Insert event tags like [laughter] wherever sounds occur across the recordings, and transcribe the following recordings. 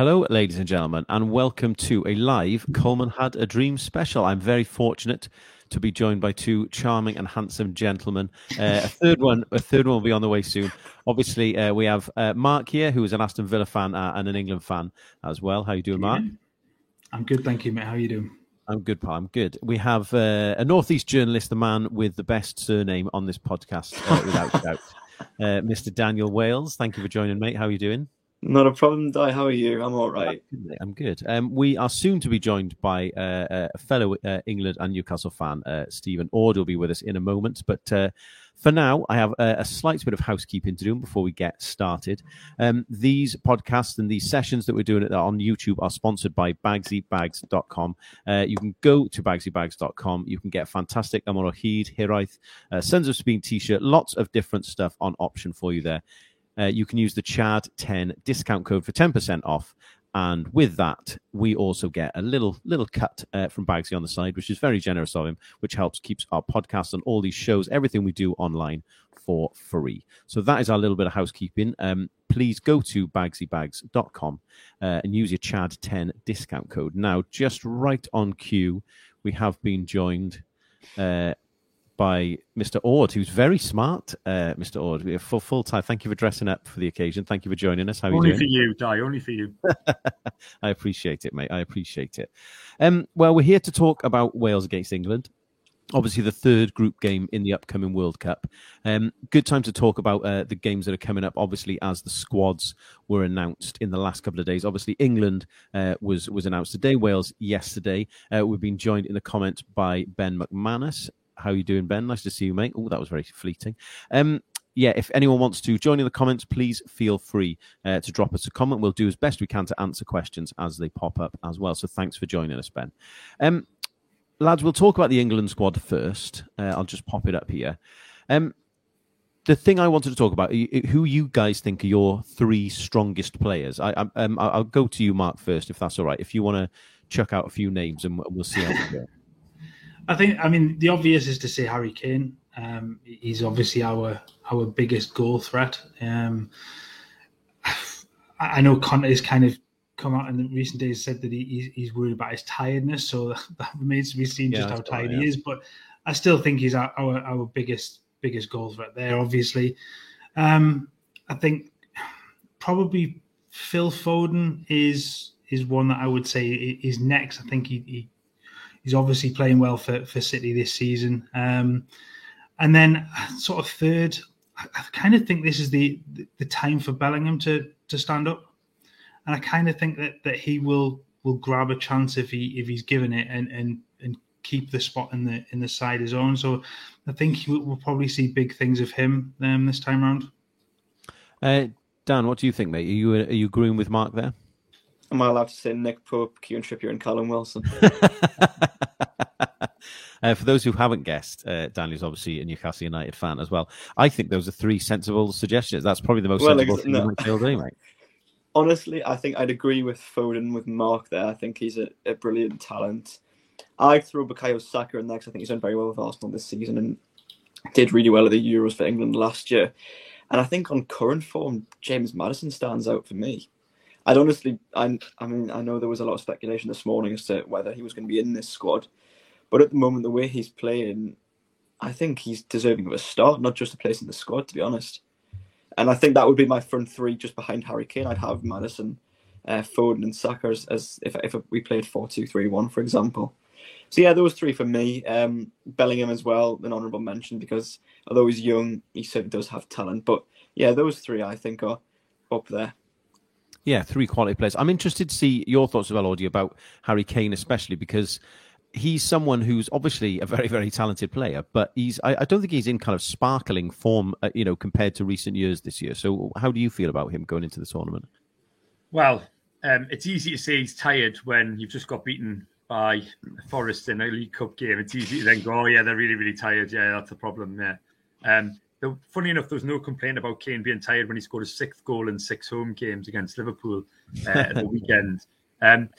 Hello, ladies and gentlemen, and welcome to a live Coleman Had a Dream special. I'm very fortunate to be joined by two charming and handsome gentlemen. Uh, a third one, a third one will be on the way soon. Obviously, uh, we have uh, Mark here, who is an Aston Villa fan uh, and an England fan as well. How you doing, Mark? I'm good, thank you, mate. How are you doing? I'm good, pal. I'm good. We have uh, a northeast journalist, the man with the best surname on this podcast, uh, without [laughs] doubt, Mr. Daniel Wales. Thank you for joining, mate. How are you doing? Not a problem, Di. How are you? I'm all right. I'm good. Um, we are soon to be joined by uh, a fellow uh, England and Newcastle fan, uh, Stephen Ord, will be with us in a moment. But uh, for now, I have a, a, slight bit of housekeeping to do before we get started. Um, these podcasts and these sessions that we're doing on YouTube are sponsored by BagsyBags.com. Uh, you can go to BagsyBags.com. You can get fantastic Amorohid, Hiraeth, uh, Sons of Speed t shirt, lots of different stuff on option for you there uh, you can use the Chad10 discount code for 10% off. And with that, we also get a little little cut uh, from Bagsy on the side, which is very generous of him, which helps keeps our podcast and all these shows, everything we do online for free. So that is our little bit of housekeeping. Um, please go to bagsybags.com uh, and use your Chad10 discount code. Now, just right on cue, we have been joined uh, by Mr. Ord, who's very smart. Uh, Mr. Ord, We full full time. Thank you for dressing up for the occasion. Thank you for joining us. How are only you doing? for you, Di. Only for you. [laughs] I appreciate it, mate. I appreciate it. Um, well, we're here to talk about Wales against England. Obviously, the third group game in the upcoming World Cup. Um, good time to talk about uh, the games that are coming up. Obviously, as the squads were announced in the last couple of days. Obviously, England uh, was was announced today. Wales yesterday. Uh, we've been joined in the comments by Ben McManus, how you doing, Ben? Nice to see you, mate. Oh, that was very fleeting. Um, yeah, if anyone wants to join in the comments, please feel free uh, to drop us a comment. We'll do as best we can to answer questions as they pop up as well. So thanks for joining us, Ben. Um, lads, we'll talk about the England squad first. Uh, I'll just pop it up here. Um, the thing I wanted to talk about, who you guys think are your three strongest players. I, um, I'll go to you, Mark, first, if that's all right. If you want to chuck out a few names, and we'll see how we go. I think, I mean, the obvious is to say Harry Kane. Um, he's obviously our our biggest goal threat. Um, I know Conte has kind of come out in the recent days said that he, he's worried about his tiredness, so [laughs] that remains to be seen yeah, just how tired right, he is. But I still think he's our, our, our biggest biggest goal threat there. Obviously, um, I think probably Phil Foden is is one that I would say is next. I think he, he he's obviously playing well for, for City this season. Um, and then, sort of third, I, I kind of think this is the, the, time for Bellingham to to stand up, and I kind of think that that he will will grab a chance if he if he's given it and and and keep the spot in the in the side his own. So I think we'll probably see big things of him um, this time around. Uh, Dan, what do you think, mate? Are you are you agreeing with Mark there? Am I allowed to say Nick Pope, Kieran Trippier, and Callum Wilson? [laughs] uh, for those who haven't guessed, uh, Daniel's obviously a Newcastle United fan as well. I think those are three sensible suggestions. That's probably the most well, sensible thing no. you mate. [laughs] Honestly, I think I'd agree with Foden with Mark there. I think he's a, a brilliant talent. I'd throw Bukayo Saka in there because I think he's done very well with Arsenal this season and did really well at the Euros for England last year. And I think on current form, James Maddison stands out for me. I'd honestly, I, I mean, I know there was a lot of speculation this morning as to whether he was going to be in this squad, but at the moment, the way he's playing, I think he's deserving of a start, not just a place in the squad, to be honest. And I think that would be my front three just behind Harry Kane. I'd have Maddison, uh, Foden, and Saka as, as if if we played four two three one, for example. So yeah, those three for me. Um, Bellingham as well, an honourable mention because although he's young, he certainly does have talent. But yeah, those three I think are up there. Yeah, three quality players. I'm interested to see your thoughts as well, Audie, about Harry Kane, especially because he's someone who's obviously a very, very talented player, but he's I, I don't think he's in kind of sparkling form, uh, you know, compared to recent years this year. So, how do you feel about him going into the tournament? Well, um, it's easy to say he's tired when you've just got beaten by Forest in a League Cup game. It's easy to then go, "Oh yeah, they're really, really tired. Yeah, that's a problem there." Um, the, funny enough, there was no complaint about Kane being tired when he scored his sixth goal in six home games against Liverpool uh, at the [laughs] weekend. Um,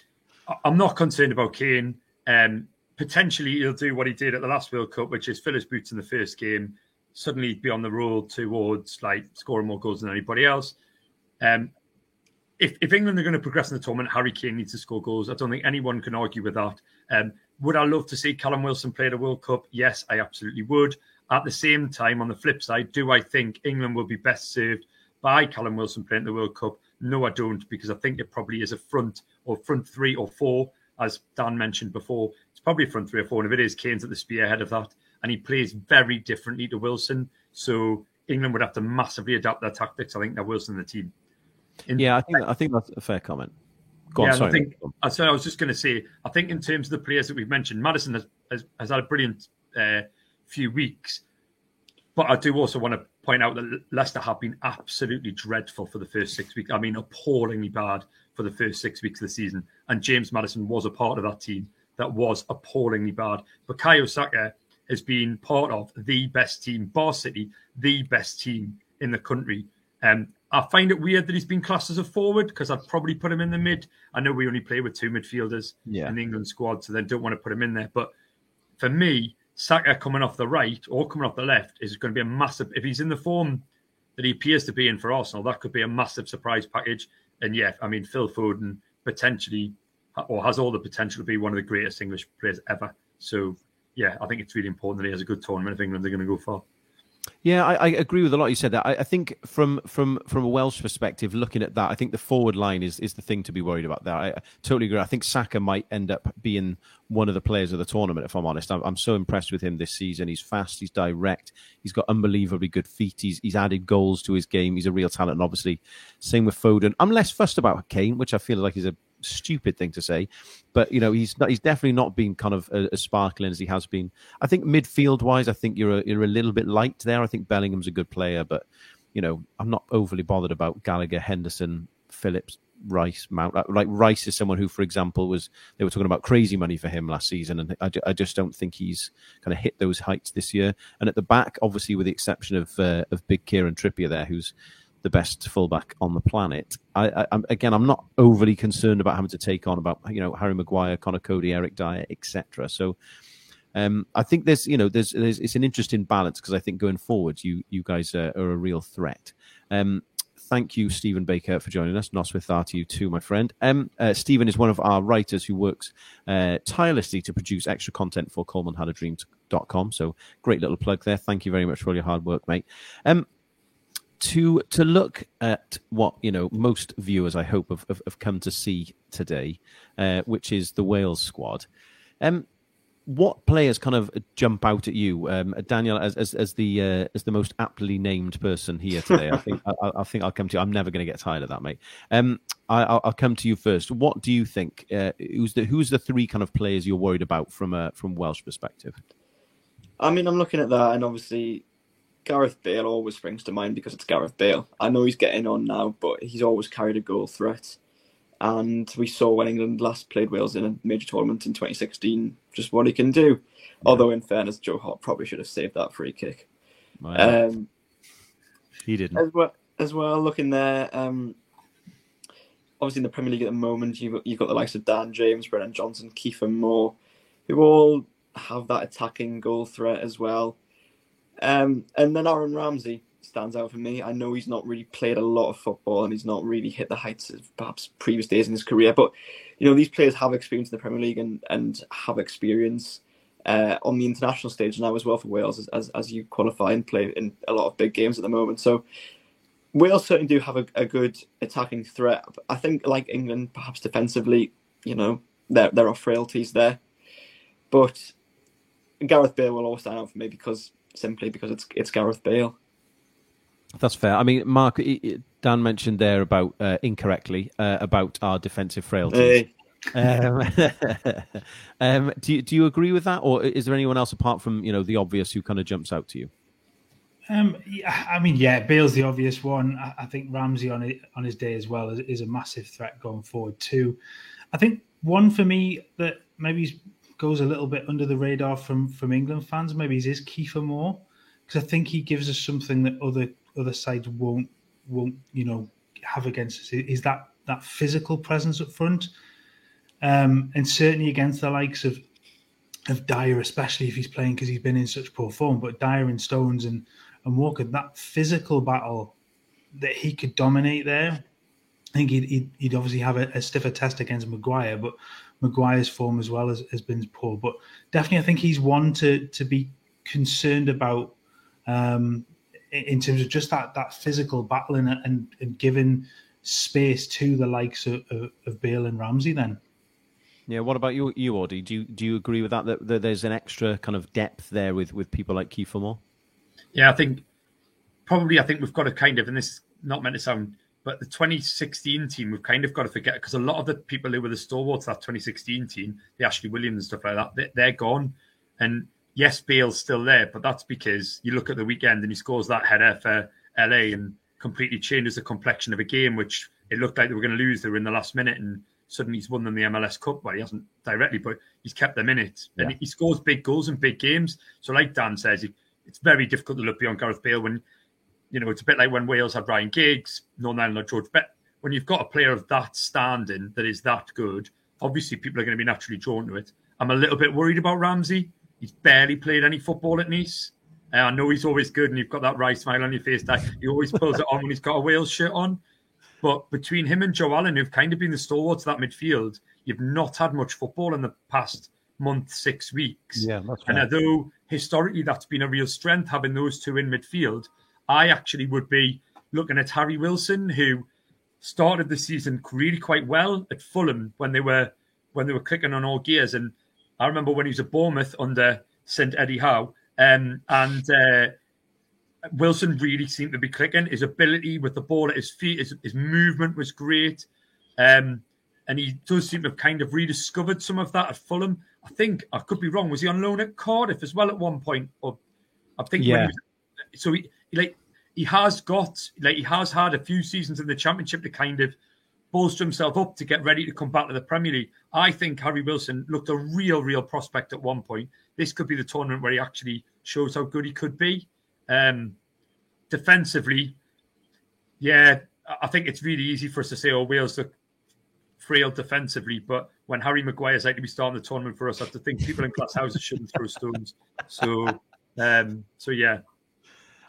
I'm not concerned about Kane. Um, potentially, he'll do what he did at the last World Cup, which is fill his boots in the first game, suddenly be on the road towards like scoring more goals than anybody else. Um, if, if England are going to progress in the tournament, Harry Kane needs to score goals. I don't think anyone can argue with that. Um, would I love to see Callum Wilson play the World Cup? Yes, I absolutely would. At the same time, on the flip side, do I think England will be best served by Callum Wilson playing the World Cup? No, I don't, because I think it probably is a front or front three or four, as Dan mentioned before. It's probably a front three or four, and if it is, Kane's at the spearhead of that, and he plays very differently to Wilson. So England would have to massively adapt their tactics. I think that Wilson the team. In yeah, I think I think that's a fair comment. Go yeah, on, sorry. I think I, so I was just going to say, I think in terms of the players that we've mentioned, Maddison has, has, has had a brilliant uh, few weeks, but I do also want to point out that Leicester have been absolutely dreadful for the first six weeks. I mean, appallingly bad for the first six weeks of the season. And James Maddison was a part of that team that was appallingly bad. But Bukayo Saka has been part of the best team, Bar City, the best team in the country. Um, I find it weird that he's been classed as a forward because I'd probably put him in the mid. I know we only play with two midfielders yeah. in the England squad, so they don't want to put him in there. But for me, Saka coming off the right or coming off the left is going to be a massive. If he's in the form that he appears to be in for Arsenal, that could be a massive surprise package. And yeah, I mean, Phil Foden potentially or has all the potential to be one of the greatest English players ever. So yeah, I think it's really important that he has a good tournament if England are going to go far. Yeah, I, I, agree with a lot you said. That I, I, think from from from a Welsh perspective, looking at that, I think the forward line is is the thing to be worried about. There, I, totally agree. I think Saka might end up being one of the players of the tournament. If I'm honest, I'm, I'm, so impressed with him this season. He's fast, he's direct, he's got unbelievably good feet. He's he's added goals to his game. He's a real talent, and obviously, same with Foden. I'm less fussed about Kane, which I feel like is a stupid thing to say, but you know he's not, he's definitely not been kind of as sparkling as he has been. I think midfield wise, I think you're a, you're a little bit light there. I think Bellingham's a good player, but you know I'm not overly bothered about Gallagher, Henderson, Phillips, Rice, Mount. Uh, like Rice is someone who, for example, was they were talking about crazy money for him last season, and I, I just don't think he's kind of hit those heights this year. And at the back, obviously, with the exception of uh, of Big Kieran Trippier there, who's the best fullback on the planet. I, I, again, I'm not overly concerned about having to take on about you know Harry Maguire, Conor Coady, Eric Dier, etc. So. Um, I think there's, you know, there's, there's it's an interesting balance because I think going forward, you you guys are, are a real threat. Um, thank you, Stephen Baker, for joining us. Nos with that to you too, my friend. Um, uh, Stephen is one of our writers who works uh, tirelessly to produce extra content for ColemanHadADream.com. So great little plug there. Thank you very much for all your hard work, mate. Um, to to look at what you know most viewers I hope have, have, have come to see today, uh, which is the Wales squad. Um, what players kind of jump out at you, um, Daniel, as, as, as the uh, as the most aptly named person here today? I think I, I, think I'll come to you. I'm never going to get tired of that, mate. Um, I, will come to you first. What do you think? Uh, who's the who's the three kind of players you're worried about from a from Welsh perspective? I mean, I'm looking at that, and obviously Gareth Bale always springs to mind because it's Gareth Bale. I know he's getting on now, but he's always carried a goal threat. And we saw when England last played Wales in a major tournament in 2016 just what he can do. Yeah. Although, in fairness, Joe Hart probably should have saved that free kick. Um, he didn't. As well, as well looking there, um, obviously in the Premier League at the moment, you've, you've got the likes of Dan James, Brennan Johnson, Kiefer Moore, who all have that attacking goal threat as well. Um, and then Aaron Ramsey stands out for me. I know he's not really played a lot of football and he's not really hit the heights of perhaps previous days in his career. But you know, these players have experience in the Premier League and and have experience uh, on the international stage now as well for Wales as, as, as you qualify and play in a lot of big games at the moment. So Wales certainly do have a, a good attacking threat. I think, like England, perhaps defensively, you know, there there are frailties there, but Gareth Bale will always stand out for me because simply because it's it's Gareth Bale. That's fair. I mean, Mark, Dan mentioned there about uh, incorrectly uh, about our defensive frailties. Hey. um, [laughs] um, do you do you agree with that, or is there anyone else apart from you know the obvious who kind of jumps out to you? Um, yeah, I mean, yeah, Bale's the obvious one. I, I think Ramsey on it, on his day as well is, is, a massive threat going forward too. I think one for me that maybe goes a little bit under the radar from from England fans. Maybe is Kiefer Moore because I think he gives us something that other other sides won't won't you know have against us. Is that that physical presence up front, um, and certainly against the likes of of Dier, especially if he's playing because he's been in such poor form. But Dier and Stones and and Walker, that physical battle that he could dominate there I think he'd, he'd, he'd obviously have a, a, stiffer test against Maguire, but Maguire's form as well has, has been poor. But definitely, I think he's one to to be concerned about um, in terms of just that that physical battling and, and giving space to the likes of, of, of Bale and Ramsey. Then, yeah. What about you, you Audie? Do you do you agree with that, that? That there's an extra kind of depth there with with people like Kiefer Moore. Yeah, I think probably. I think we've got to kind of, and this is not meant to sound but the 2016 team, we've kind of got to forget because a lot of the people who were the stalwarts of that 2016 team, the Ashley Williams and stuff like that, they, are gone. And yes, Bale's still there, but that's because you look at the weekend and he scores that header for LA and completely changes the complexion of a game, which it looked like they were going to lose. They were in the last minute and suddenly he's won them the MLS Cup. Well, he hasn't directly, but he's kept them in it. Yeah. And he scores big goals in big games. So, like Dan says, it's very difficult to look beyond Gareth Bale when you know, it's a bit like when Wales had Ryan Giggs, Northern Ireland George But When you've got a player of that standing that is that good, obviously people are going to be naturally drawn to it. I'm a little bit worried about Ramsey. He's barely played any football at Nice. Uh, I know he's always good, and you've got that right smile on your face. That he always pulls it on when he's got a Wales shirt on. But between him and Joe Allen, who've kind of been the stalwarts of that midfield, you've not had much football in the past month, six weeks. Yeah, that's right. And although historically that's been a real strength having those two in midfield, I actually would be looking at Harry Wilson, who started the season really quite well at Fulham when they were when they were clicking on all gears. And I remember when he was at Bournemouth under St Eddie Howe, um, and uh, Wilson really seemed to be clicking. His ability with the ball at his feet, his, his movement was great. Um, and he does seem to have kind of rediscovered some of that at Fulham. I think I could be wrong. Was he on loan at Cardiff as well at one point? Or I think yeah. Was, so he like he has got like he has had a few seasons in the championship to kind of bolster himself up to get ready to come back to the Premier League. I think Harry Wilson looked a real, real prospect at one point. This could be the tournament where he actually shows how good he could be. Um, defensively, yeah, I think it's really easy for us to say, "Oh, Wales look frail defensively," but when Harry Maguire is like to be starting the tournament for us, I have to think people in glass houses shouldn't throw stones. So, um, so yeah,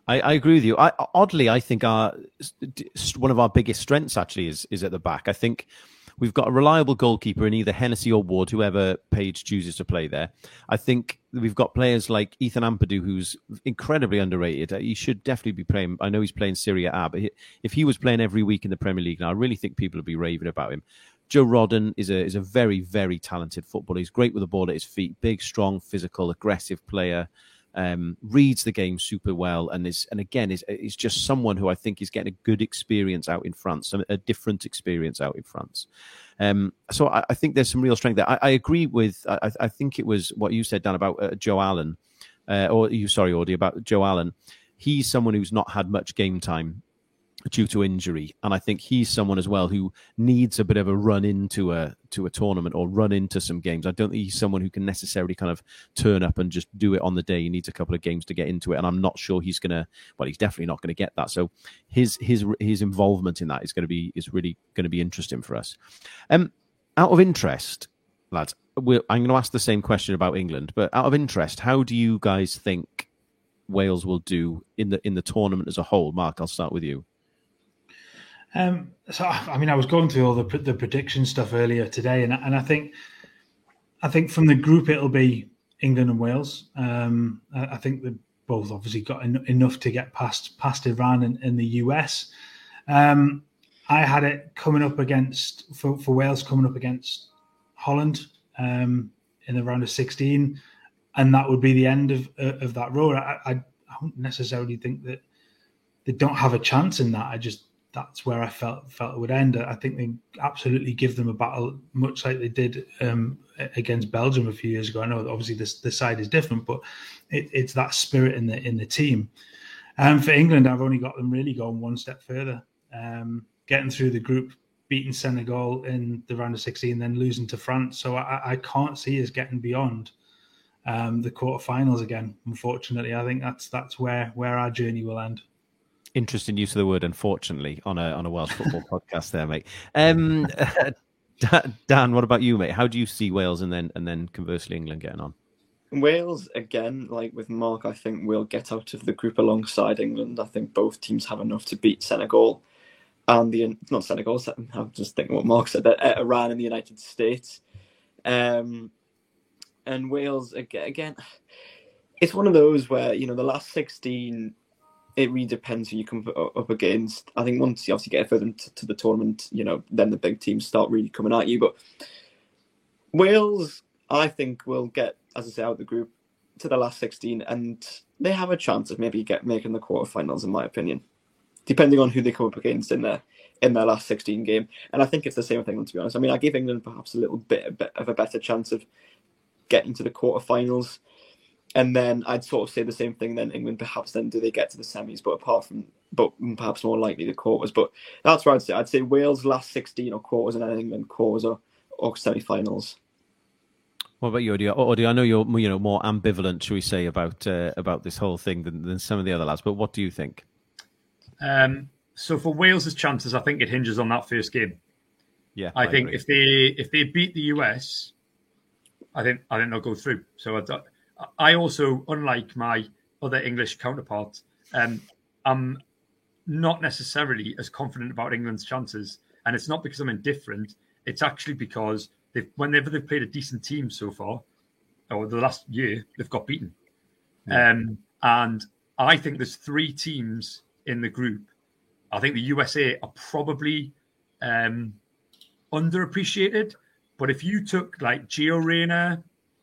I, I, agree with you. I, oddly, I think our one of our biggest strengths actually is is at the back. I think we've got a reliable goalkeeper in either Hennessy or Ward, whoever Page chooses to play there. I think we've got players like Ethan Ampadu, who's incredibly underrated. Uh, he should definitely be playing. I know he's playing Serie A, but if he was playing every week in the Premier League now, I really think people would be raving about him. Joe Rodon is a is a very very talented footballer. He's great with the ball at his feet, big, strong, physical, aggressive player um, reads the game super well, and is and again is is just someone who I think is getting a good experience out in France, a, different experience out in France. Um, so I, I, think there's some real strength there. I, I agree with. I, I, think it was what you said, Dan, about uh, Joe Allen, uh, or you sorry, Audie, about Joe Allen. He's someone who's not had much game time due to injury, and I think he's someone as well who needs a bit of a run into a to a tournament or run into some games. I don't think he's someone who can necessarily kind of turn up and just do it on the day. He needs a couple of games to get into it, and I'm not sure he's gonna. Well, he's definitely not going to get that. So his his his involvement in that is going to be is really going to be interesting for us. Um, out of interest, lads, I'm going to ask the same question about England, but out of interest, how do you guys think Wales will do in the in the tournament as a whole? Mark, I'll start with you. Um, so I mean, I was going through all the the prediction stuff earlier today, and and I think I think from the group it'll be England and Wales. Um, I, think they both obviously got en- enough to get past past Iran and, and the US. Um, I had it coming up against for, for Wales coming up against Holland um, in the round of 16, and that would be the end of of that. I, I, I don't necessarily think that they don't have a chance in that. I just that's where I felt felt it would end. I think they absolutely give them a battle, much like they did um, against Belgium a few years ago. I know obviously this the side is different, but it, it's that spirit in the in the team. And um, for England, I've only got them really going one step further, um, getting through the group, beating Senegal in the round of sixteen, then losing to France. So I, I can't see us getting beyond um, the quarterfinals again. Unfortunately, I think that's that's where where our journey will end interesting use of the word unfortunately on a on a Welsh football [laughs] podcast there, mate. Um, [laughs] Dan, what about you, mate? How do you see Wales and then and then conversely England getting on? Wales again, like with Mark, I think we'll get out of the group alongside England. I think both teams have enough to beat Senegal. and the not Senegal. [laughs] I'm just thinking what Mark said. That uh, Iran and the United States, um, and Wales again. It's one of those where you know the last sixteen. It really depends who you come up against. I think once you obviously get further into to the tournament, you know, then the big teams start really coming at you. But Wales, I think, will get, as I say, out of the group to the last 16, and they have a chance of maybe get making the quarterfinals, in my opinion depending on who they come up against in their in their last 16 game. And I think it's the same thing, to be honest. I mean, I give England perhaps a little bit of a better chance of getting to the quarterfinals. And then I'd sort of say the same thing. Then England, perhaps then do they get to the semis? But apart from, but perhaps more likely the quarters. But that's where I'd say. I'd say Wales last 16 or quarters, and then England quarters or, or semi-finals. What about you, Odi? Odi, I know you're you know more ambivalent, shall we say, about uh, about this whole thing than, than some of the other lads. But what do you think? Um, so for Wales's chances, I think it hinges on that first game. Yeah, I, I think agree. if they if they beat the US, I think I think they'll go through. So I, I also, unlike my other English counterparts, um, I'm not necessarily as confident about England's chances, and it's not because I'm indifferent. It's actually because they've whenever they've played a decent team so far, or the last year, they've got beaten. Yeah. Um, and I think there's three teams in the group. I think the USA are probably um, underappreciated. But if you took like Gio Reyna,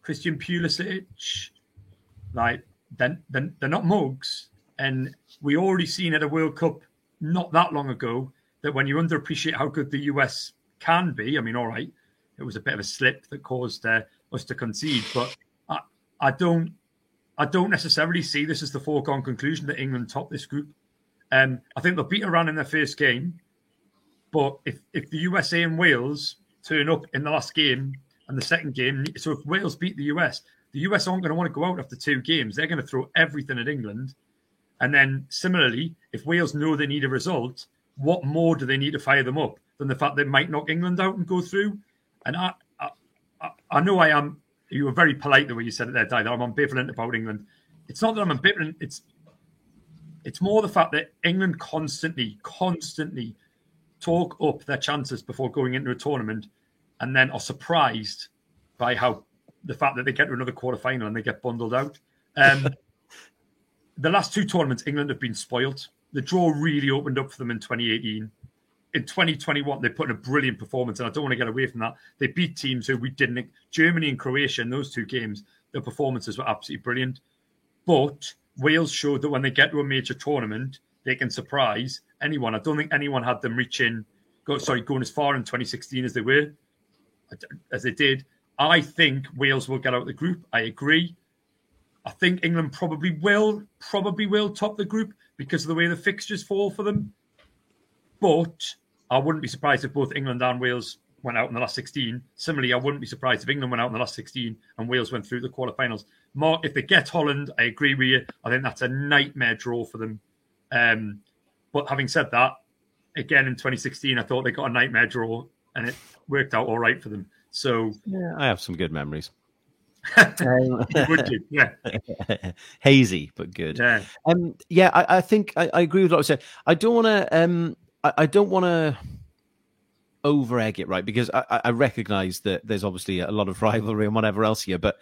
Christian Pulisic, like then then they're not mugs. And we already seen at a World Cup not that long ago that when you underappreciate how good the US can be, I mean, all right, it was a bit of a slip that caused uh, us to concede, but I, I don't I don't necessarily see this as the foregone conclusion that England top this group. Um, I think they'll beat Iran in their first game, but if, if the USA and Wales turn up in the last game and the second game, so if Wales beat the US, the US aren't going to want to go out after two games. They're going to throw everything at England. And then similarly, if Wales know they need a result, what more do they need to fire them up than the fact they might knock England out and go through? And I, I, I know I am. You were very polite the way you said it there, Di. That I'm ambivalent about England. It's not that I'm ambivalent. It's it's more the fact that England constantly, constantly talk up their chances before going into a tournament and then are surprised by how the fact that they get to another quarter final and they get bundled out. Um, [laughs] the last two tournaments, England have been spoilt. The draw really opened up for them in 2018. In 2021, they put in a brilliant performance, and I don't want to get away from that. They beat teams who we didn't. Germany and Croatia in those two games, their performances were absolutely brilliant. But Wales showed that when they get to a major tournament, they can surprise anyone. I don't think anyone had them reaching, go, sorry, going as far in 2016 as they were, as they did. I think Wales will get out of the group. I agree. I think England probably will, probably will top the group because of the way the fixtures fall for them. But I wouldn't be surprised if both England and Wales went out in the last 16. Similarly, I wouldn't be surprised if England went out in the last 16 and Wales went through the quarterfinals. More, if they get Holland, I agree with you. I think that's a nightmare draw for them. Um, but having said that, again in 2016, I thought they got a nightmare draw and it worked out all right for them. So yeah, I have some good memories. [laughs] Would you? Yeah. [laughs] Hazy, but good. Yeah. Um, yeah, I, I think I, I, agree with what I said. I don't want to. Um, I, I don't want to over egg it, right? Because I, I recognize that there's obviously a lot of [laughs] rivalry and whatever else here, but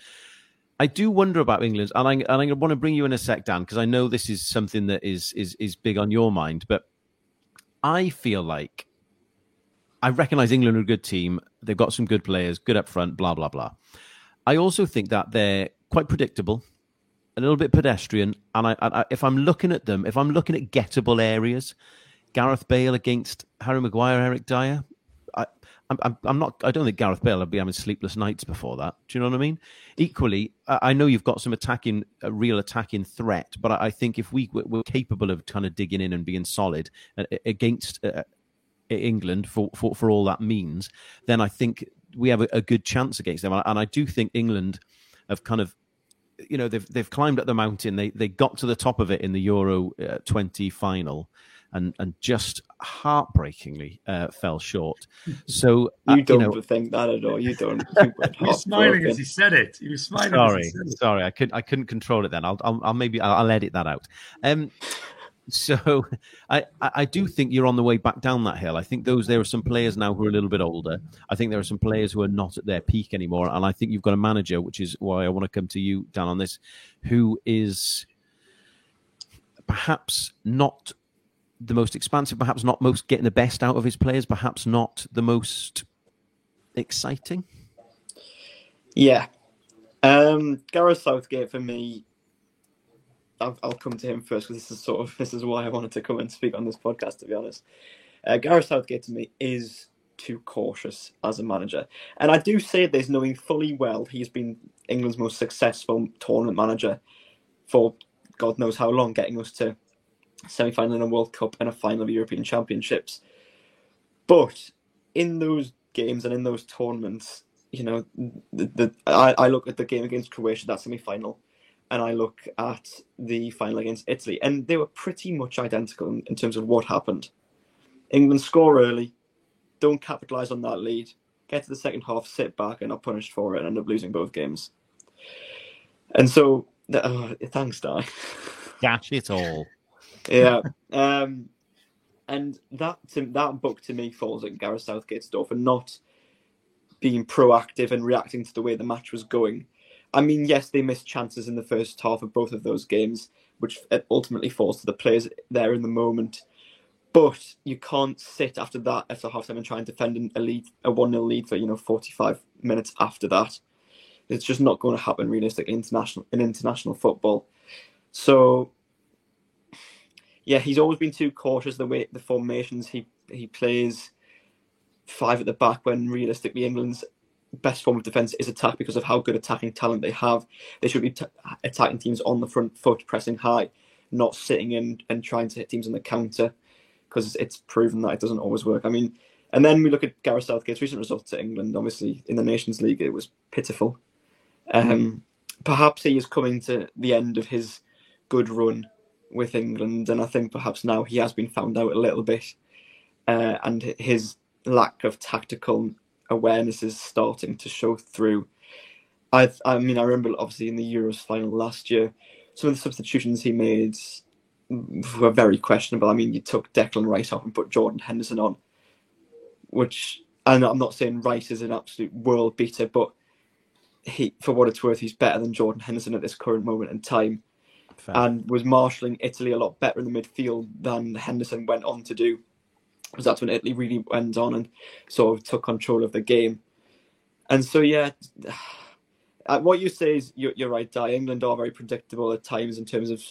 I do wonder about England, and I and I want to bring you in a sec, Dan, because I know this is something that is is is big on your mind. But I feel like I recognise England are a good team. They've got some good players, good up front, blah blah blah. I also think that they're quite predictable, a little bit pedestrian, and I, I if I'm looking at them, if I'm looking at gettable areas, Gareth Bale against Harry Maguire, Eric Dier, I'm, I'm, not. I don't think Gareth Bale would be having sleepless nights before that. Do you know what I mean? Equally, I, know you've got some attacking, a real attacking threat, but I, think if we were capable of kind of digging in and being solid uh, against uh, England for, for for all that means, then I think we have a, a good chance against them. And I do think England have kind of you know they've they've climbed up the mountain. They they got to the top of it in the Euro uh, 20 final, and and just heartbreakingly uh, fell short. [laughs] So uh, you don't you know, think that at all. You don't. [laughs] You smiling as he said it. You were smiling. Sorry, it. sorry. I couldn't. I couldn't control it. Then I'll. I'll, I'll maybe. I'll, I'll, edit that out. Um, so [laughs] I, I do think you're on the way back down that hill. I think those there are some players now who are a little bit older. I think there are some players who are not at their peak anymore, and I think you've got a manager, which is why I want to come to you, Dan, on this, who is perhaps not the most expansive, perhaps not most getting the best out of his players, perhaps not the most exciting. Yeah, um, Gareth Southgate for me I'll, I'll come to him first because this is sort of [laughs] this is why I wanted to come and speak on this podcast. To be honest, uh, Gareth Southgate to me is too cautious as a manager, and I do say this knowing fully well he's been England's most successful tournament manager for God knows how long, getting us to semi-final in a World Cup and a final of European Championships. But in those games and in those tournaments, you know, the, the I, I look at the game against Croatia, that semi-final and I look at the final against Italy, and they were pretty much identical in, in terms of what happened. England score early, don't capitalise on that lead, get to the second half, sit back, and are punished for it, and end up losing both games. And so, uh, thanks, Di. [laughs] Dash it all. yeah. [laughs] Um, and that to, that book to me falls at Gareth Southgate's door for not being proactive and reacting to the way the match was going I mean, yes, they missed chances in the first half of both of those games, which uh, ultimately falls to the players there in the moment. But you can't sit after that after halftime and try and defend a lead, a one 0 lead for you know forty five minutes after that. It's just not going to happen realistically international in international football. So, yeah, he's always been too cautious the way the formations he he plays five at the back when realistically England's best form of defense is attack because of how good attacking talent they have. They should be t- attacking teams on the front foot, pressing high, not sitting in and trying to hit teams on the counter because it's proven that it doesn't always work. I mean, and then we look at Gareth Southgate's recent results at England. Obviously, in the Nations League, it was pitiful. Um, perhaps he is coming to the end of his good run with England, and I think perhaps now he has been found out a little bit, uh, and his lack of tactical awareness is starting to show through. I I mean I remember obviously in the Euros final last year, some of the substitutions he made were very questionable. I mean you took Declan Rice off and put Jordan Henderson on, which and I'm not saying Rice is an absolute world beater, but he for what it's worth he's better than Jordan Henderson at this current moment in time. Fair. And was marshalling Italy a lot better in the midfield than Henderson went on to do because that's when Italy really went on and sort of took control of the game. And so, yeah, [sighs] uh, what you say is you're, you're right, Di. England are very predictable at times in terms of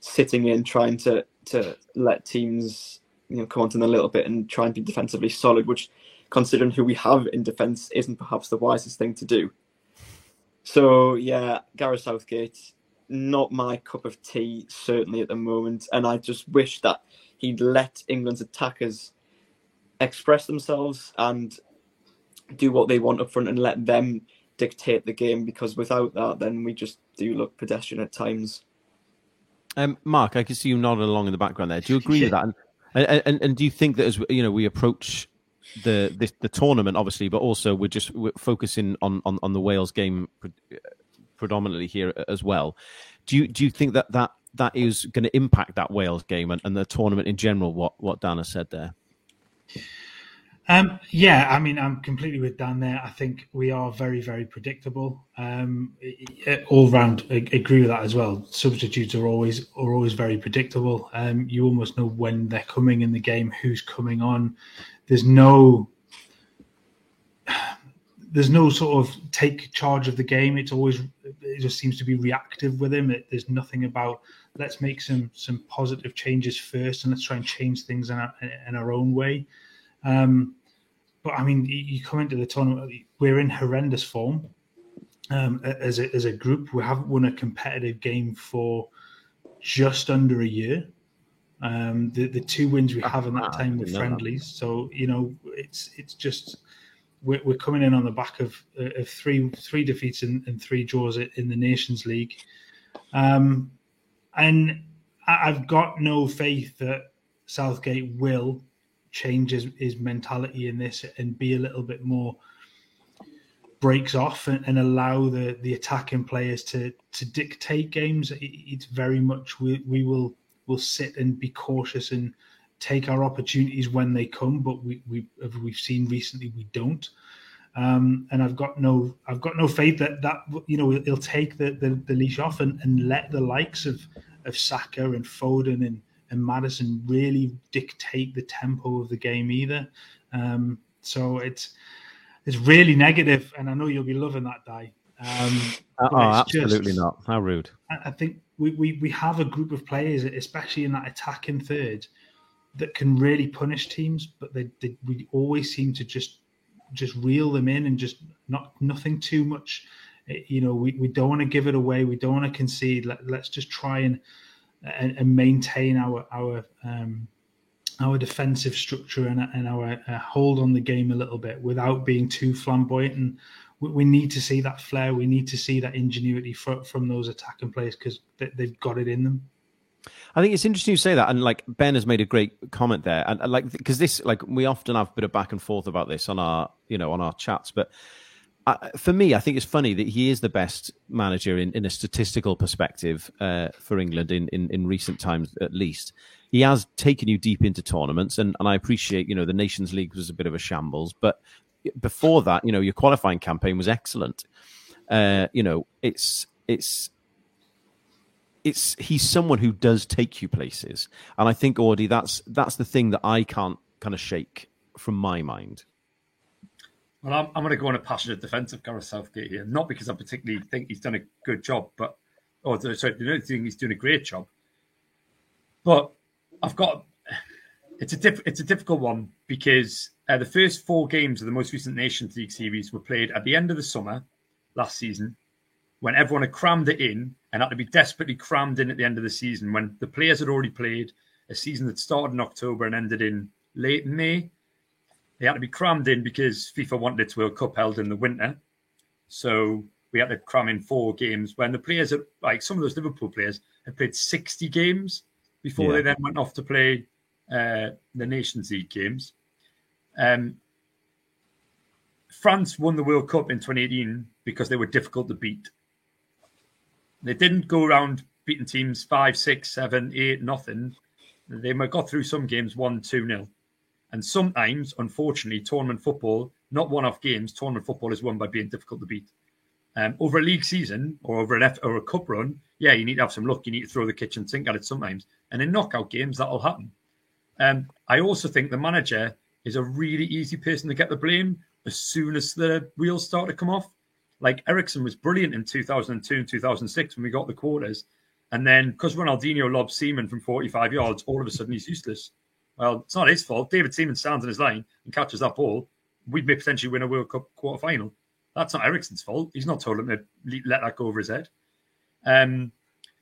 sitting in, trying to to let teams you know come onto them a little bit and try and be defensively solid, which, considering who we have in defence, isn't perhaps the wisest thing to do. So yeah, Gareth Southgate, not my cup of tea certainly at the moment, and I just wish that he'd let England's attackers express themselves and do what they want up front and let them dictate the game because without that then we just do look pedestrian at times. Um, Mark, I can see you nodding along in the background there. Do you agree [laughs] with that? And, and, and, and do you think that as you know we approach the this, the tournament, obviously, but also we're just we're focusing on, on, on the Wales game predominantly here as well. Do you do you think that that, that is going to impact that Wales game and, and the tournament in general? What what Dana said there. Um, yeah, I mean, I'm completely with Dan there. I think we are very, very predictable. Um, all round, I agree with that as well. Substitutes are always are always very predictable. Um, you almost know when they're coming in the game, who's coming on. There's no there's no sort of take charge of the game. It's always it just seems to be reactive with him. It, there's nothing about let's make some some positive changes first and let's try and change things in our, in our own way. Um, but I mean, you come into the tournament, we're in horrendous form um, as a, as a group. We haven't won a competitive game for just under a year. Um, the the two wins we have in that ah, time were friendlies, so you know it's it's just we're, we're coming in on the back of, of three three defeats and, and three draws in the Nations League, um, and I've got no faith that Southgate will change his, his mentality in this and be a little bit more breaks off and, and, allow the the attacking players to to dictate games. It's very much we, we will we'll sit and be cautious and take our opportunities when they come. But we we we've seen recently we don't. Um, and I've got no I've got no faith that that you know he'll take the, the, the leash off and, and let the likes of of Saka and Foden and and Maddison really dictate the tempo of the game either. Um, so it's it's really negative, and I know you'll be loving that die. Um, uh, oh, absolutely just, not. How rude. I think we, we we have a group of players, especially in that attacking third, that can really punish teams, but they, they we always seem to just just reel them in and just not nothing too much. Eh, you know, we, we don't want to give it away. We don't want to concede. Let, us just try and, and, and maintain our our um, our defensive structure and, and our uh, hold on the game a little bit without being too flamboyant. And we, we need to see that flair. We need to see that ingenuity from, from those attacking players because they, they've got it in them. I think it's interesting you say that, and like Ben has made a great comment there, and like because this, like we often have a bit of back and forth about this on our, you know, on our chats, but uh, for me, I think it's funny that he is the best manager in, in a statistical perspective uh, for England in, in, in recent times, at least. He has taken you deep into tournaments, and, and I appreciate, you know, the Nations League was a bit of a shambles, but before that, you know, your qualifying campaign was excellent. Uh, you know, it's it's it's he's someone who does take you places, and I think Audie, that's that's the thing that I can't kind of shake from my mind. Well, I'm, I'm going to go on a passionate defence of Gareth Southgate here, not because I particularly think he's done a good job, but or sorry, the thing he's doing a great job. But I've got it's a diff, it's a difficult one because uh, the first four games of the most recent Nations League series were played at the end of the summer last season, when everyone had crammed it in and had to be desperately crammed in at the end of the season when the players had already played a season that started in October and ended in late May. They had to be crammed in because FIFA wanted its World Cup held in the winter. So we had to cram in four games when the players, had, like some of those Liverpool players, had played 60 games before yeah. they then went off to play uh, the Nations League games. Um, France won the World Cup in 2018 because they were difficult to beat. They didn't go around beating teams five, six, seven, eight, nothing. They got through some games one, two nil. And sometimes, unfortunately, tournament football, not one-off games, tournament football is won by being difficult to beat. Um, over a league season or over an F or a cup run, yeah, you need to have some luck. You need to throw the kitchen sink at it sometimes. And in knockout games, that'll happen. Um, I also think the manager is a really easy person to get the blame as soon as the wheels start to come off. Like Eriksson was brilliant in 2002 and 2006 when we got the quarters. And then because Ronaldinho lobs Seaman from 45 yards, all of a sudden he's useless. Well, it's not his fault. David Seaman stands in his line and catches that ball. We may potentially win a World Cup quarter final. That's not Eriksson's fault. He's not told him to let that go over his head. Um,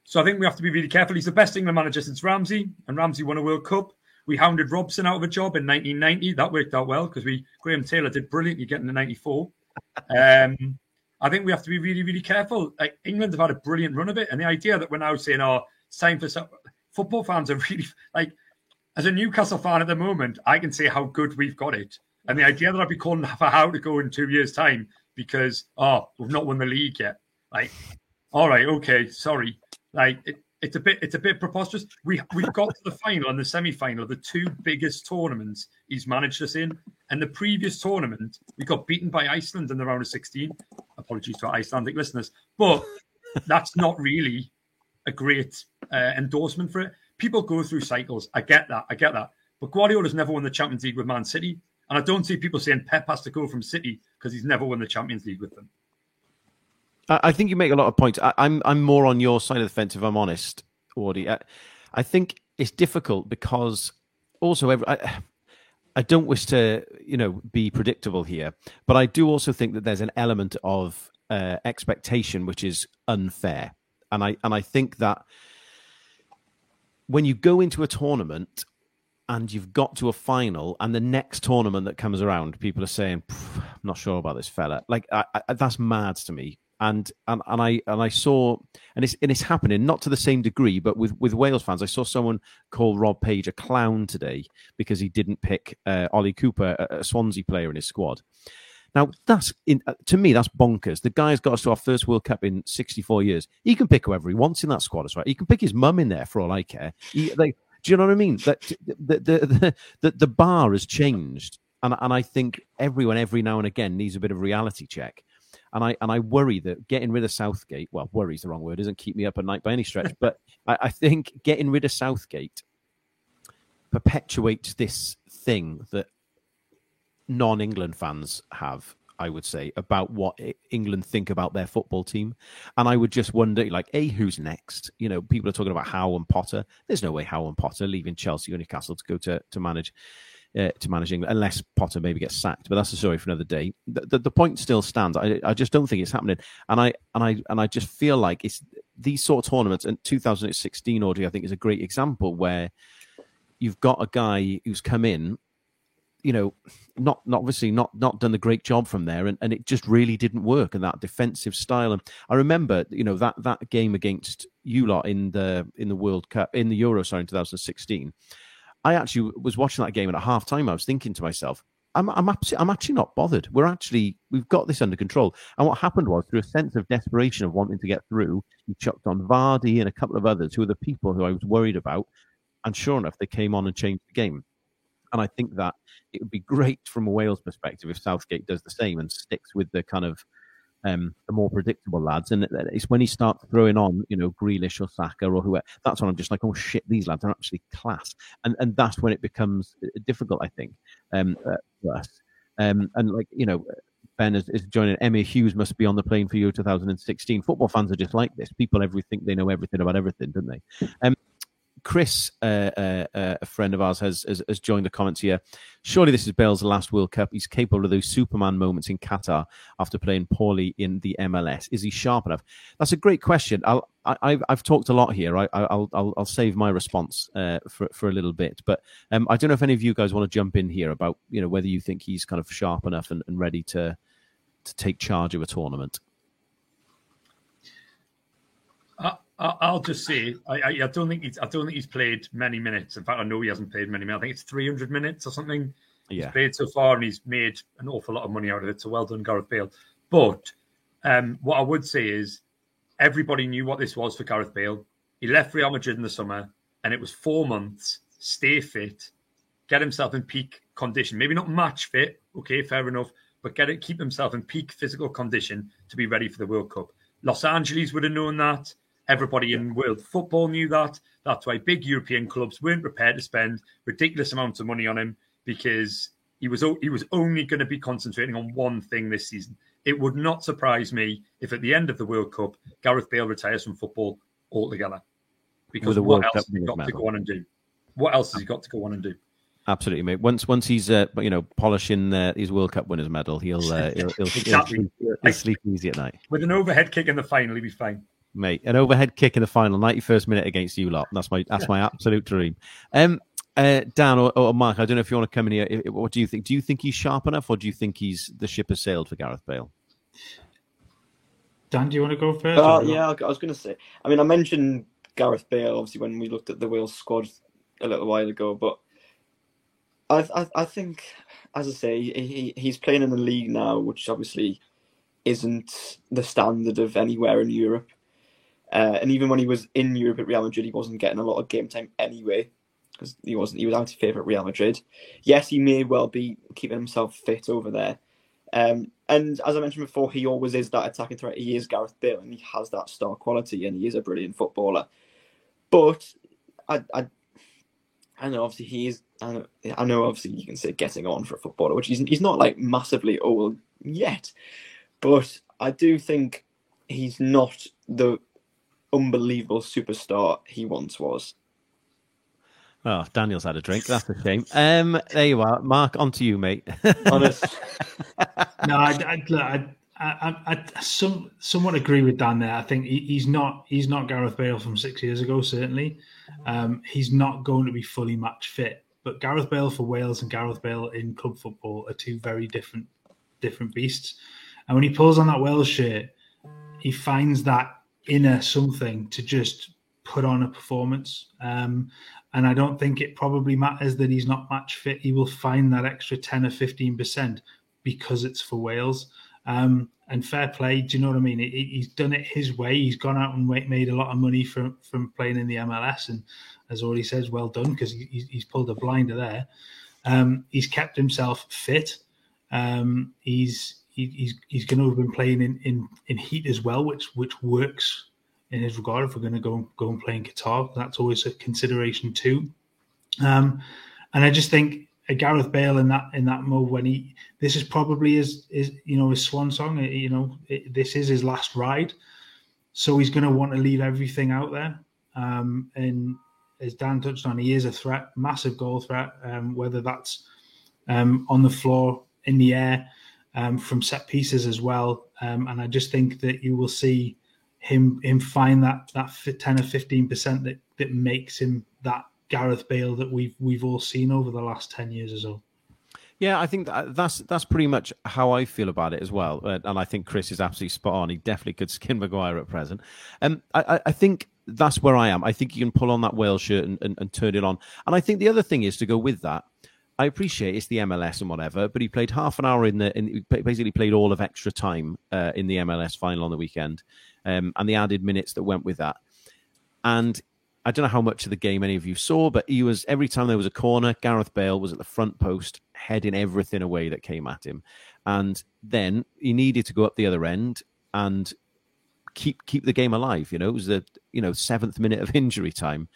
so I think we have to be really careful. He's the best England manager since Ramsey, and Ramsey won a World Cup. We hounded Robson out of a job in 1990. That worked out well because we Graham Taylor did brilliantly getting the 94. Um, I think we have to be really, really careful. Like England have had a brilliant run of it, and the idea that we're now saying, "Oh, time for some football fans are [laughs] really like." As a Newcastle fan at the moment, I can say how good we've got it, and the idea that I'd be calling for Howe to go in two years' time because oh, we've not won the league yet. Like, all right, okay, sorry. Like, it, it's a bit it's a bit preposterous. We we got to the final and the semi final, the two biggest tournaments he's managed us in. And the previous tournament, we got beaten by Iceland in the round of 16. Apologies to our Icelandic listeners, but that's not really a great uh, endorsement for it. People go through cycles. I get that. I get that. But Guardiola's never won the Champions League with Man City. And I don't see people saying Pep has to go from City because he's never won the Champions League with them. I think you make a lot of points. I, am I'm, I'm more on your side of the fence, if I'm honest, Audie. I, I think it's difficult because also every, I, I don't wish to you know be predictable here, but I do also think that there's an element of uh, expectation which is unfair, and I and I think that when you go into a tournament and you've got to a final, and the next tournament that comes around, people are saying, "I'm not sure about this fella." Like I, I, that's mad to me and and and I and I saw and it's and it's happening not to the same degree, but with with Wales fans, I saw someone call Rob Page a clown today because he didn't pick uh, Ollie Cooper, a, a Swansea player in his squad. Now that's in, uh, to me that's bonkers. The guy's got us to our first World Cup in 64 years. He can pick whoever he wants in that squad, as well. He can pick his mum in there for all I care. He, they, do you know what I mean? That the the, the the bar has changed, and and I think everyone every now and again needs a bit of reality check. And I and I worry that getting rid of Southgate, well, worry is the wrong word, doesn't keep me up at night by any stretch, but [laughs] I, I think getting rid of Southgate perpetuates this thing that non-England fans have I would say, about what England think about their football team. And I would just wonder, like, A, who's next? You know, people are talking about Howe and Potter. There's no way Howe and Potter leaving Chelsea or Newcastle to go to, to manage. Uh, to manage England, unless Potter maybe gets sacked, but that's a story for another day. The, the, the point still stands. I, I just don't think it's happening, and I and I and I just feel like it's these sort of tournaments. And 2016 Audrey, I think, is a great example where you've got a guy who's come in you know, not not obviously not not done a great job from there, and, and it just really didn't work. And that defensive style, and I remember, you know, that that game against you lot in the in the World Cup in the Euro, sorry, in 2016. I actually was watching that game, and at half time, I was thinking to myself, I'm I'm, I'm actually not bothered. We're actually we've got this under control. And what happened was, through a sense of desperation of wanting to get through, he chucked on Vardy and a couple of others who were the people who I was worried about. And sure enough, they came on and changed the game. And I think that it would be great from a Wales perspective if Southgate does the same and sticks with the kind of um, the more predictable lads. And it's when he starts throwing on, you know, Grealish or Saka or whoever, that's when I'm just like, oh shit, these lads are actually class. And and that's when it becomes uh, difficult, I think, um, uh, for us. Um, and like, you know, Ben is, is joining. Emma Hughes must be on the plane for you 2016. Football fans are just like this. People every think they know everything about everything, don't they? Um, Chris, uh, uh, uh, a friend of ours, has, has, has joined the comments here. Surely this is Bale's last World Cup. He's capable of those Superman moments in Qatar after playing poorly in the MLS. Is he sharp enough? That's a great question. I'll, I, have I've talked a lot here. I, will I'll, I'll save my response uh, for for a little bit, but um, I don't know if any of you guys want to jump in here about you know whether you think he's kind of sharp enough and, and ready to to take charge of a tournament. I'll just say I, I, I, don't think he's I don't think he's played many minutes. In fact, I know he hasn't played many minutes. I think it's 300 minutes or something. Yeah. He's played so far, and he's made an awful lot of money out of it. So well done, Gareth Bale. But um, what I would say is everybody knew what this was for Gareth Bale. He left Real Madrid in the summer, and it was four months. Stay fit, get himself in peak condition. Maybe not match fit, okay, fair enough, but get it, keep himself in peak physical condition to be ready for the World Cup. Los Angeles would have known that. Everybody in world football knew that. That's why big European clubs weren't prepared to spend ridiculous amounts of money on him because he was he was only going to be concentrating on one thing this season. It would not surprise me if at the end of the World Cup, Gareth Bale retires from football altogether. Because what else has he got to go on and do? What else has he got to go on and do? Absolutely, mate. Once once he's uh, you know polishing uh, his World Cup winners medal, he'll uh, he'll, he'll, [laughs] exactly. he'll, he'll, sleep easy at night. With an overhead kick in the final, he'll be fine mate. An overhead kick in the final, 91st minute against you lot. That's my that's my absolute dream. Um, uh, Dan or, or Mark, I don't know if you want to come in here. What do you think? Do you think he's sharp enough, or do you think he's the ship has sailed for Gareth Bale? Dan, do you want to go first? Uh, yeah, I was going to say. I mean, I mentioned Gareth Bale obviously when we looked at the Wales squad a little while ago, but I, I, I think, as I say, he, he's playing in the league now, which obviously isn't the standard of anywhere in Europe. Uh, and even when he was in Europe at Real Madrid, he wasn't getting a lot of game time anyway because he wasn't. He was out of favour at Real Madrid. Yes, he may well be keeping himself fit over there. Um, and as I mentioned before, he always is that attacking threat. He is Gareth Bale, and he has that star quality, and he is a brilliant footballer. But I, I, I know obviously he is. I know, I know obviously you can say getting on for a footballer, which he's he's not like massively old yet, but I do think he's not the unbelievable superstar he once was. Oh, Daniel's had a drink. That's a shame. Um, there you are, Mark. On to you, mate. [laughs] Honest. no, I, I, I, I, some, somewhat agree with Dan there. I think he, he's not he's not Gareth Bale from six years ago. Certainly, um, he's not going to be fully match fit. But Gareth Bale for Wales and Gareth Bale in club football are two very different different beasts. And when he pulls on that Wales shirt, he finds that inner something to just put on a performance. Um, and I don't think it probably matters that he's not match fit. He will find that extra 10 or 15%. because it's for Wales. Um, and fair play, do you know what I mean? he's done it his way. He's gone out and made a lot of money from from playing in the MLS, and as already says, well done because he, he's pulled a blinder there. Um, he's kept himself fit. Um, he's he, he's he's going to have been playing in, in in heat as well, which which works in his regard. If we're going to go go and play in Qatar, that's always a consideration too. Um, and I just think a Gareth Bale in that in that mode when he this is probably his, his you know his swan song. You know it, this is his last ride, so he's going to want to leave everything out there. Um, and as Dan touched on, he is a threat, massive goal threat. Um, whether that's um, on the floor, in the air, um, from set pieces as well. Um, and I just think that you will see him him find that that ten or fifteen percent that that makes him that Gareth Bale that we've we've all seen over the last ten years or so. Yeah, I think that that's that's pretty much how I feel about it as well, uh, and I think Chris is absolutely spot on. He definitely could skin Maguire at present. Um, I, I think that's where I am. I think you can pull on that Wales shirt and, and, and turn it on. And I think the other thing is to go with that. I appreciate it's the MLS and whatever, but he played half an hour in the, in, basically played all of extra time uh, in the MLS final on the weekend, um, and the added minutes that went with that. And I don't know how much of the game any of you saw, but he was every time there was a corner, Gareth Bale was at the front post, heading everything away that came at him, and then he needed to go up the other end and keep keep the game alive. You know, it was the you know seventh minute of [laughs] injury time.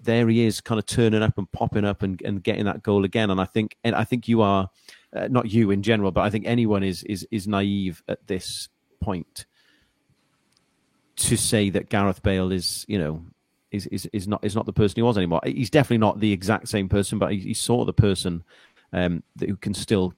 There he is, kind of turning up and popping up and, and getting that goal again. And I think and I think you are uh, not you in general, but I think anyone is is is naive at this point to say that Gareth Bale is you know is, is, is not is not the person he was anymore. He's definitely not the exact same person, but he, he's sort of the person um, that who can still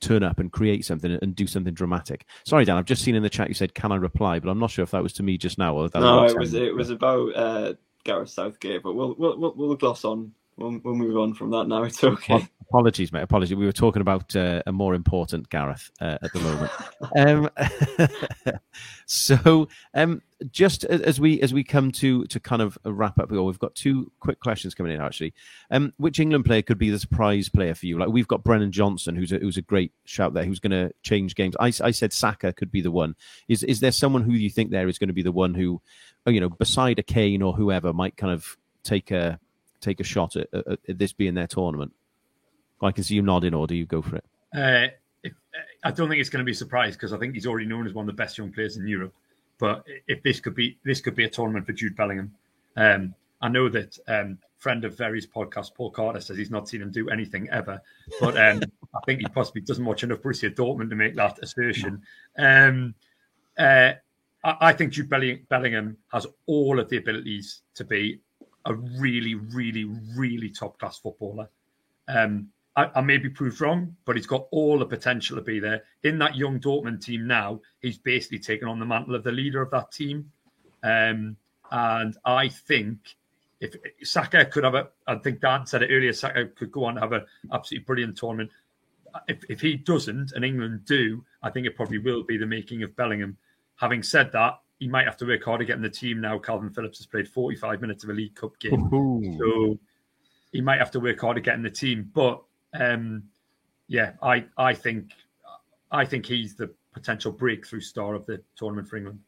turn up and create something and do something dramatic. Sorry, Dan, I've just seen in the chat you said, "Can I reply?" But I'm not sure if that was to me just now or that no, it was it was about uh, Gareth Southgate. But we'll we'll we'll gloss on. We'll, we'll move on from that now. It's okay. Apologies, mate. Apologies. We were talking about uh, a more important Gareth uh, at the moment. [laughs] um, [laughs] so, um, just as we as we come to to kind of wrap up, we've got two quick questions coming in. Actually, um, which England player could be the surprise player for you? Like we've got Brennan Johnson, who's a, who's a great shout there, who's going to change games. I, I said Saka could be the one. Is is there someone who you think there is going to be the one who, you know, beside a Kane or whoever, might kind of take a take a shot at, at, at this being their tournament? I can see you nodding, or do you go for it? Uh, if, uh, I don't think it's going to be a surprise because I think he's already known as one of the best young players in Europe. But if this could be this could be a tournament for Jude Bellingham, um, I know that um, friend of various podcast, Paul Carter, says he's not seen him do anything ever. But um, [laughs] I think he possibly doesn't watch enough Borussia Dortmund to make that assertion. Um, uh, I, think Jude Bellingham has all of the abilities to be a really, really, really top class footballer. Um, I, I, may be proved wrong, but he's got all the potential to be there. In that young Dortmund team now, he's basically taken on the mantle of the leader of that team. Um, and I think if Saka could have a, I think Dan said it earlier, Saka could go on and have an absolutely brilliant tournament. If, if he doesn't and England do, I think it probably will be the making of Bellingham. Having said that, he might have to work hard to get in the team now. Calvin Phillips has played 45 minutes of a League Cup game. Ooh. So he might have to work hard to get in the team. But um, yeah, I I think I think he's the potential breakthrough star of the tournament for England.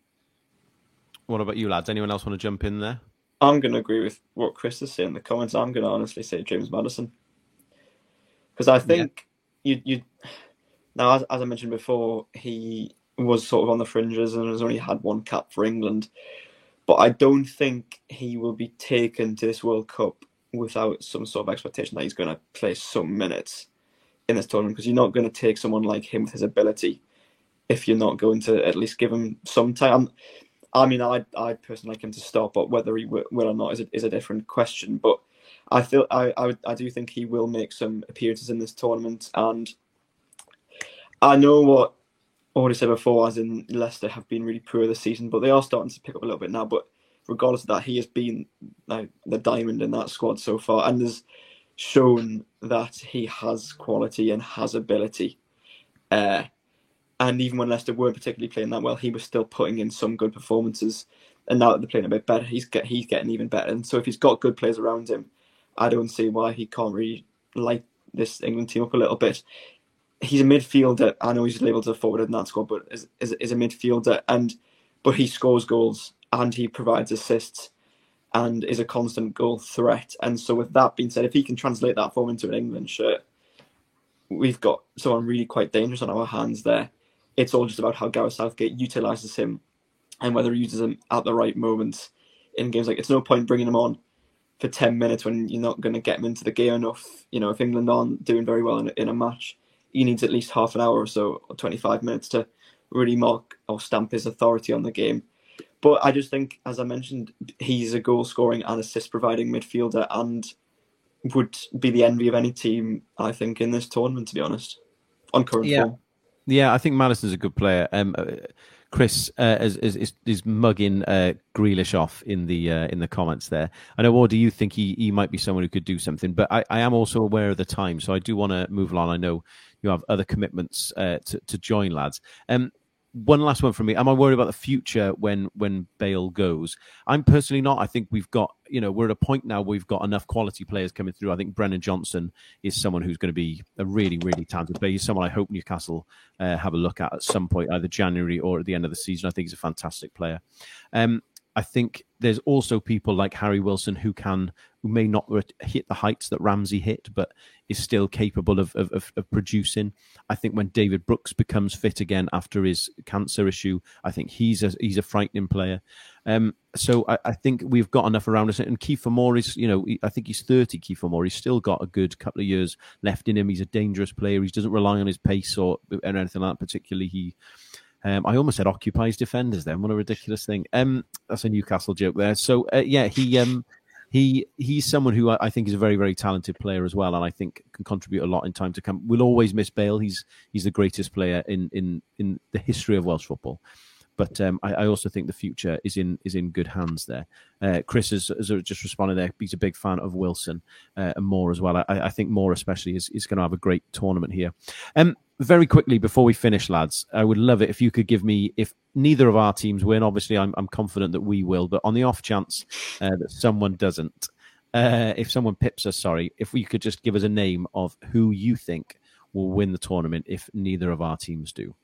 What about you, lads? Anyone else want to jump in there? I'm going to agree with what Chris is saying in the comments. I'm going to honestly say James Maddison because I think yeah. you you now as, as I mentioned before, he was sort of on the fringes and has only had one cap for England. But I don't think he will be taken to this World Cup without some sort of expectation that he's going to play some minutes in this tournament because you're not going to take someone like him with his ability if you're not going to at least give him some time. I mean, I I personally like him to start, but whether he will or not is a, is a different question. But I feel I, I I do think he will make some appearances in this tournament, and I know what already said before, as in Leicester have been really poor this season, but they are starting to pick up a little bit now. But regardless of that, he has been like, the diamond in that squad so far and has shown that he has quality and has ability. Uh, and even when Leicester weren't particularly playing that well, he was still putting in some good performances. And now that they're playing a bit better, he's get he's getting even better. And so if he's got good players around him, I don't see why he can't really light this England team up a little bit. He's a midfielder. I know he's labelled as a forward in that squad, but is, is, is a midfielder, and but he scores goals and he provides assists and is a constant goal threat. And so, with that being said, if he can translate that form into an England shirt, we've got someone really quite dangerous on our hands there. It's all just about how Gareth Southgate utilises him and whether he uses him at the right moments in games. Like, it's no point bringing him on for 10 minutes when you're not going to get him into the game enough. You know, if England aren't doing very well in, in a match, he needs at least half an hour or so, or 25 minutes to really mark or stamp his authority on the game. But I just think, as I mentioned, he's a goal scoring and assist providing midfielder and would be the envy of any team, I think, in this tournament, to be honest, on current yeah. form. Yeah, I think Maddison's a good player. Um, uh, Chris uh, is, is, is mugging uh, Grealish off in the uh, in the comments there. I know, or do you think he, he might be someone who could do something? But I, I am also aware of the time, so I do want to move along. I know you have other commitments uh, to to join, lads. Um, one last one from me. Am I worried about the future when when Bale goes? I'm personally not. I think we've got you know we're at a point now where we've got enough quality players coming through. I think Brennan Johnson is someone who's going to be a really really talented player. He's someone I hope Newcastle uh, have a look at at some point, either January or at the end of the season. I think he's a fantastic player. Um, I think there's also people like Harry Wilson who can who may not hit the heights that Ramsey hit, but is still capable of, of, of, producing. I think when David Brooks becomes fit again after his cancer issue, I think he's a he's a frightening player. Um, so I, I, think we've got enough around us. And Kiefer Moore is, you know, I think he's 30, Kiefer Moore. He's still got a good couple of years left in him. He's a dangerous player. He doesn't rely on his pace or, or anything like that particularly. He um, I almost said occupies defenders then. What a ridiculous thing. Um, that's a Newcastle joke there. So uh, yeah, he um, he he's someone who I, think is a very very talented player as well, and I think can contribute a lot in time to come. We'll always miss Bale. He's he's the greatest player in in in the history of Welsh football. But um, I, I, also think the future is in is in good hands there. Uh, Chris has, has, just responded there. He's a big fan of Wilson uh, and Moore as well. I, I, think Moore especially is, is going to have a great tournament here. Um, very quickly before we finish, lads, I would love it if you could give me if neither of our teams win. Obviously, I'm, I'm confident that we will, but on the off chance uh, that someone doesn't, uh, if someone pips us, sorry, if we could just give us a name of who you think will win the tournament if neither of our teams do.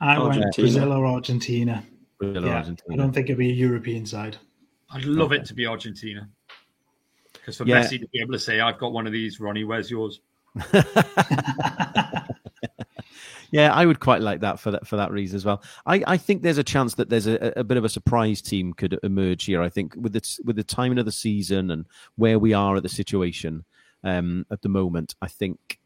I Argentina. went Brazil or Argentina. Brazil yeah, or Argentina. I don't think it'd be a European side. I'd love okay. it to be Argentina. Because for yeah. Messi to be able to say, I've got one of these, Ronnie, where's yours? [laughs] [laughs] yeah, I would quite like that for that for that reason as well. I, I think there's a chance that there's a, a bit of a surprise team could emerge here. I think with the with the timing of the season and where we are at the situation um, at the moment, I think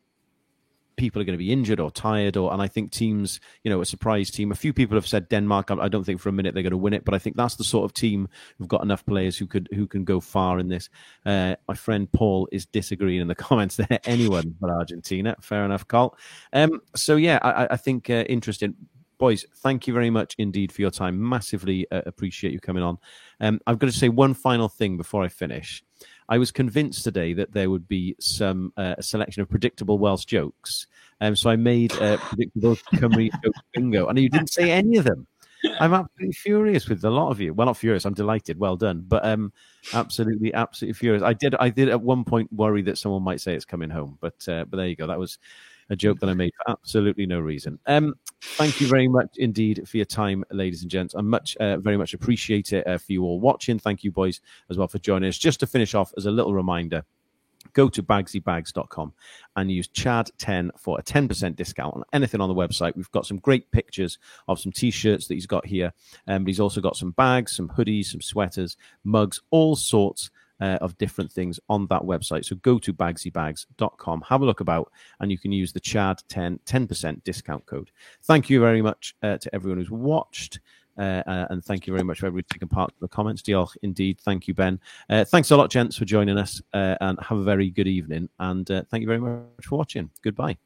people are going to be injured or tired or and I think teams, you know, a surprise team. A few people have said Denmark. I don't think for a minute they're going to win it, but I think that's the sort of team who've got enough players who could who can go far in this. Uh, my friend Paul is disagreeing in the [laughs] comments there. Anyone but Argentina. Fair enough, Carl. Um, so yeah, I, I think uh, interesting boys, thank you very much indeed for your time. Massively uh, appreciate you coming on. Um, I've got to say one final thing before I finish. I was convinced today that there would be some uh, a selection of predictable Welsh jokes, um, so I made a [laughs] predictable Cymru joke bingo, and you didn't say any of them. I'm absolutely furious with a lot of you. Well, not furious. I'm delighted. Well done. But um, absolutely, absolutely furious. I did. I did at one point worry that someone might say it's coming home. But uh, but there you go. That was a joke that I made for absolutely no reason. Um, thank you very much indeed for your time, ladies and gents. I much, uh, very much appreciate it uh, for you all watching. Thank you, boys, as well for joining us. Just to finish off, as a little reminder, go to bagsybags.com and use Chad10 for a 10% discount on anything on the website. We've got some great pictures of some t shirts that he's got here. Um, but he's also got some bags, some hoodies, some sweaters, mugs, all sorts uh, of different things on that website. So go to bagsybags.com, have a look about, and you can use the Chad 10 10% discount code. Thank you very much uh, to everyone who's watched. Uh, uh, and thank you very much for everybody taking part in the comments. Diolch indeed. Thank you, Ben. Uh, thanks a lot, gents, for joining us, uh, and have a very good evening. And thank you very much for watching. Goodbye.